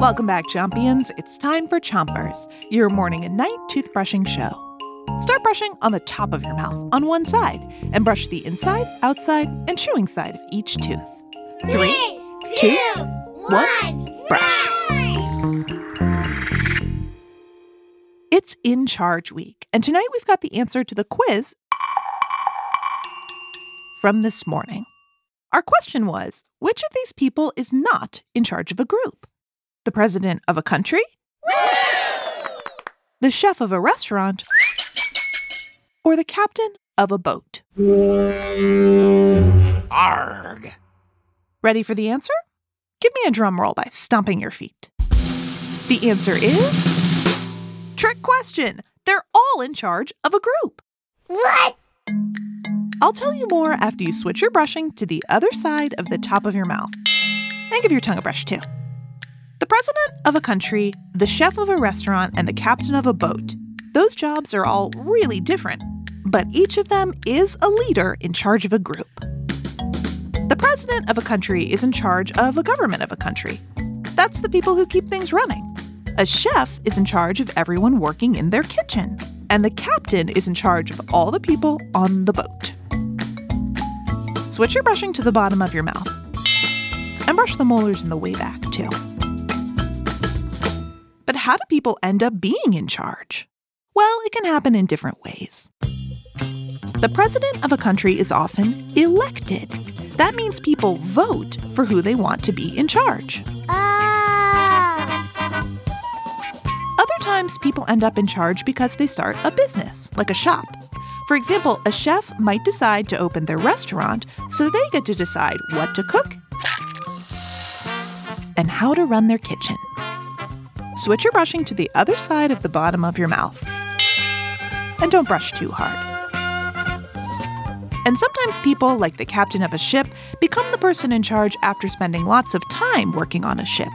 Welcome back, champions. It's time for Chompers, your morning and night toothbrushing show. Start brushing on the top of your mouth on one side and brush the inside, outside, and chewing side of each tooth. Three, two, one, brush. It's In Charge Week, and tonight we've got the answer to the quiz from this morning. Our question was which of these people is not in charge of a group? The president of a country? The chef of a restaurant? Or the captain of a boat? Arg! Ready for the answer? Give me a drum roll by stomping your feet. The answer is trick question. They're all in charge of a group. What? I'll tell you more after you switch your brushing to the other side of the top of your mouth. And give your tongue a brush too. The president of a country, the chef of a restaurant, and the captain of a boat. Those jobs are all really different, but each of them is a leader in charge of a group. The president of a country is in charge of a government of a country. That's the people who keep things running. A chef is in charge of everyone working in their kitchen, and the captain is in charge of all the people on the boat. Switch your brushing to the bottom of your mouth. And brush the molars in the way back, too. But how do people end up being in charge? Well, it can happen in different ways. The president of a country is often elected. That means people vote for who they want to be in charge. Ah. Other times, people end up in charge because they start a business, like a shop. For example, a chef might decide to open their restaurant, so they get to decide what to cook and how to run their kitchen. Switch your brushing to the other side of the bottom of your mouth. And don't brush too hard. And sometimes people, like the captain of a ship, become the person in charge after spending lots of time working on a ship.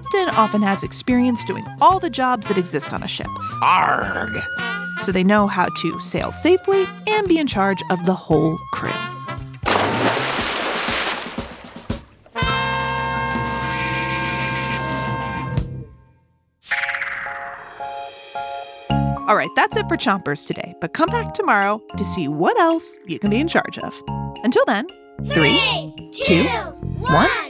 A captain often has experience doing all the jobs that exist on a ship, Arg! so they know how to sail safely and be in charge of the whole crew. All right, that's it for Chompers today, but come back tomorrow to see what else you can be in charge of. Until then, three, two, one,